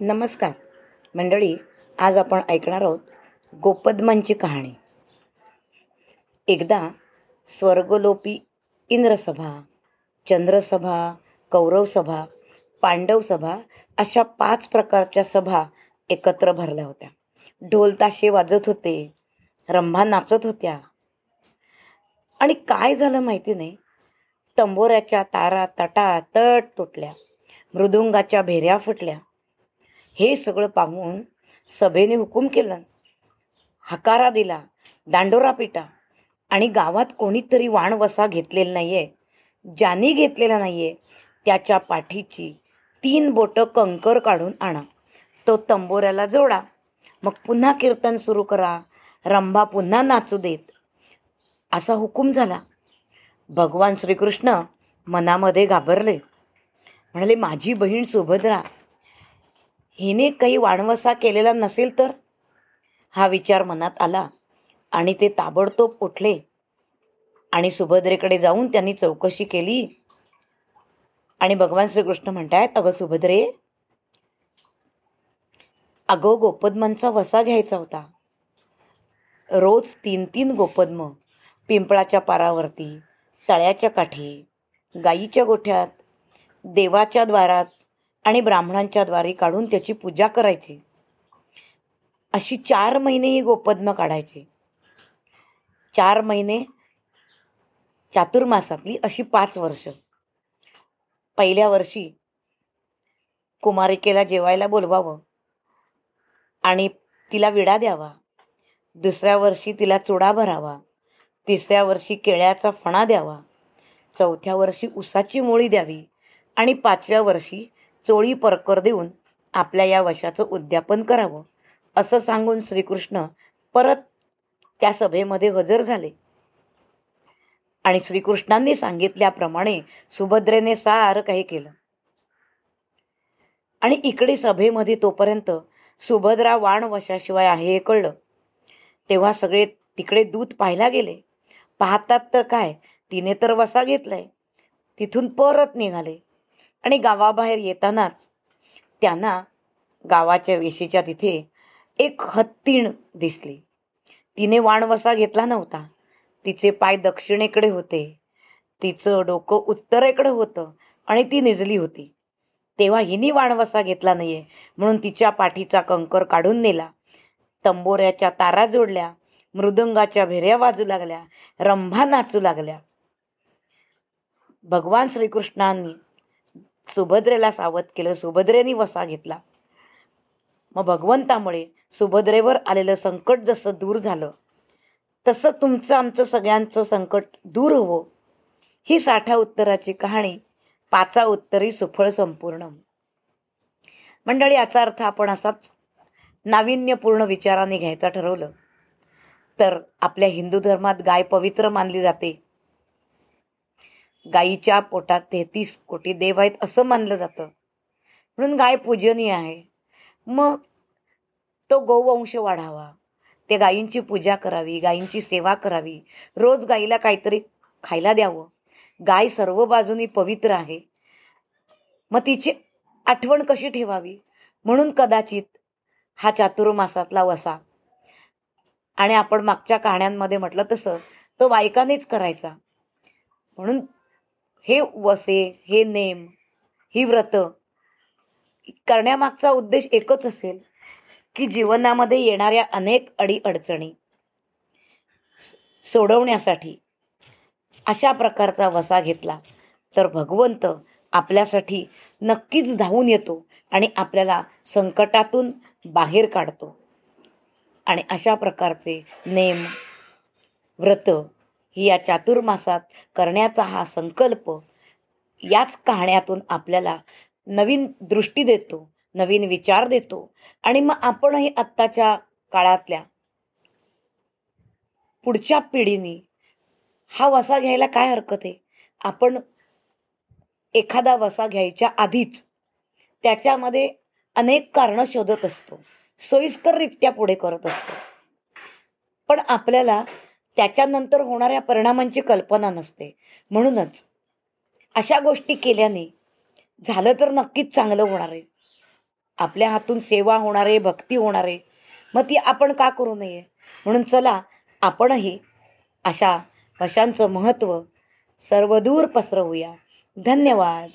नमस्कार. मंडळी आज आपण ऐकणार आहोत गोपद्मांची कहाणी. एकदा स्वर्गलोपी इंद्रसभा चंद्रसभा कौरवसभा पांडवसभा अशा पाच प्रकारच्या सभा एकत्र भरल्या होत्या. ढोल ताशे वाजत होते रंभा नाचत होत्या. आणि काय झालं माहिती नाही तंबोऱ्याच्या तारा तटा तट तुटल्या मृदुंगाच्या भेऱ्या फुटल्या हे सगळं पाहून सभेने हुकूम केलं. हकारा दिला दांडोरा पिटा आणि गावात कोणीतरी वाणवसा घेतलेला नाही आहे ज्यानी घेतलेला नाही आहे त्याच्या पाठीची तीन बोटं कंकर काढून आणा. तो तंबोऱ्याला जोडा. मग पुन्हा कीर्तन सुरू करा. रंभा पुन्हा नाचू देत. असा हुकूम झाला. भगवान श्रीकृष्ण मनामध्ये घाबरले. म्हणाले माझी बहीण सुभद्रा हिने काही वाणवसा केलेला नसेल तर? हा विचार मनात आला आणि ते ताबडतोब उठले. आणि सुभद्रेकडे जाऊन त्यांनी चौकशी केली. आणि भगवान श्रीकृष्ण म्हणतायत अगं सुभद्रे अगं गोपद्मांचा वसा घ्यायचा होता. रोज तीन तीन गोपद्म पिंपळाच्या पारावरती तळ्याच्या काठी गाईच्या गोठ्यात देवाच्या द्वारात आणि ब्राह्मणांच्या द्वारे काढून त्याची पूजा करायची. अशी चार महिने ही गोपद्म काढायचे. चार महिने चातुर्मासातली अशी पाच वर्ष. पहिल्या वर्षी कुमारिकेला जेवायला बोलवावं आणि तिला विडा द्यावा. दुसऱ्या वर्षी तिला चुडा भरावा. तिसऱ्या वर्षी केळ्याचा फणा द्यावा. चौथ्या वर्षी उसाची मोळी द्यावी आणि पाचव्या वर्षी चोळी परकर देऊन आपल्या या वशाचं उद्यापन करावं असं सांगून श्रीकृष्ण परत त्या सभेमध्ये हजर झाले. आणि श्रीकृष्णांनी सांगितल्याप्रमाणे सुभद्रेने सारं काही केलं. आणि इकडे सभेमध्ये तोपर्यंत सुभद्रा वाण वशाशिवाय आहे हे कळलं. तेव्हा सगळे तिकडे दूध पाहायला गेले. पाहतात तर काय तिने तर वसा घेतलाय. तिथून परत निघाले. आणि गावाबाहेर येतानाच त्यांना गावाच्या वेशीच्या तिथे एक हत्तीण दिसली. तिने वाणवसा घेतला नव्हता. तिचे पाय दक्षिणेकडे होते. तिचं डोकं उत्तरेकडे होतं आणि ती निजली होती. तेव्हा हिने वाणवसा घेतला नाहीये म्हणून तिच्या पाठीचा कंकर काढून नेला. तंबोऱ्याच्या तारा जोडल्या मृदंगाच्या भेऱ्या वाजू लागल्या रंभा नाचू लागल्या. भगवान श्रीकृष्णांनी सुभद्रेला सावध केलं सुभद्रेने वसा घेतला. मग भगवंतामुळे सुभद्रेवर आलेलं संकट जसं दूर झालं तसं तुमचं आमचं सगळ्यांचं संकट दूर हवं. ही साठा उत्तराची कहाणी पाचा उत्तरी सुफळ संपूर्ण. मंडळी याचा अर्थ आपण असाच नाविन्यपूर्ण विचाराने घ्यायचा ठरवलं. तर आपल्या हिंदू धर्मात गाय पवित्र मानली जाते. गाईच्या पोटात तेहतीस कोटी देव आहेत असं मानलं जातं. म्हणून गाय पूजनीय आहे. मग तो गोवंश वाढावा. ते गायींची पूजा करावी गायींची सेवा करावी. रोज गाईला काहीतरी खायला द्यावं. गाय सर्व बाजूनी पवित्र आहे. मग तिची आठवण कशी ठेवावी? म्हणून कदाचित हा चातुर्मासातला वसा. आणि आपण मागच्या कहाण्यांमध्ये म्हटलं तसं तो बायकानेच करायचा. म्हणून हे वसे हे नेम ही व्रत करण्यामागचा उद्देश एकच असेल की जीवनामध्ये येणाऱ्या अनेक अडीअडचणी सोडवण्यासाठी अशा प्रकारचा वसा घेतला तर भगवंत आपल्यासाठी नक्कीच धावून येतो आणि आपल्याला संकटातून बाहेर काढतो. आणि अशा प्रकारचे नेम व्रत ही या चातुर्मासात करण्याचा हा संकल्प याच कहाण्यातून आपल्याला नवीन दृष्टी देतो नवीन विचार देतो. आणि मग आपणही आत्ताच्या काळातल्या पुढच्या पिढीने हा वसा घ्यायला काय हरकत आहे? आपण एखादा वसा घ्यायच्या आधीच त्याच्यामध्ये अनेक कारणं शोधत असतो सोयीस्कररित्या पुढे करत असतो. पण आपल्याला त्याच्यानंतर होणाऱ्या परिणामांची कल्पना नसते. म्हणूनच अशा गोष्टी केल्याने झालं तर नक्कीच चांगलं होणार आहे. आपल्या हातून सेवा होणार आहे भक्ती होणार आहे. मग ती आपण का करू नये? म्हणून चला आपणही अशा वशांचं महत्त्व सर्वदूर पसरवूया. धन्यवाद.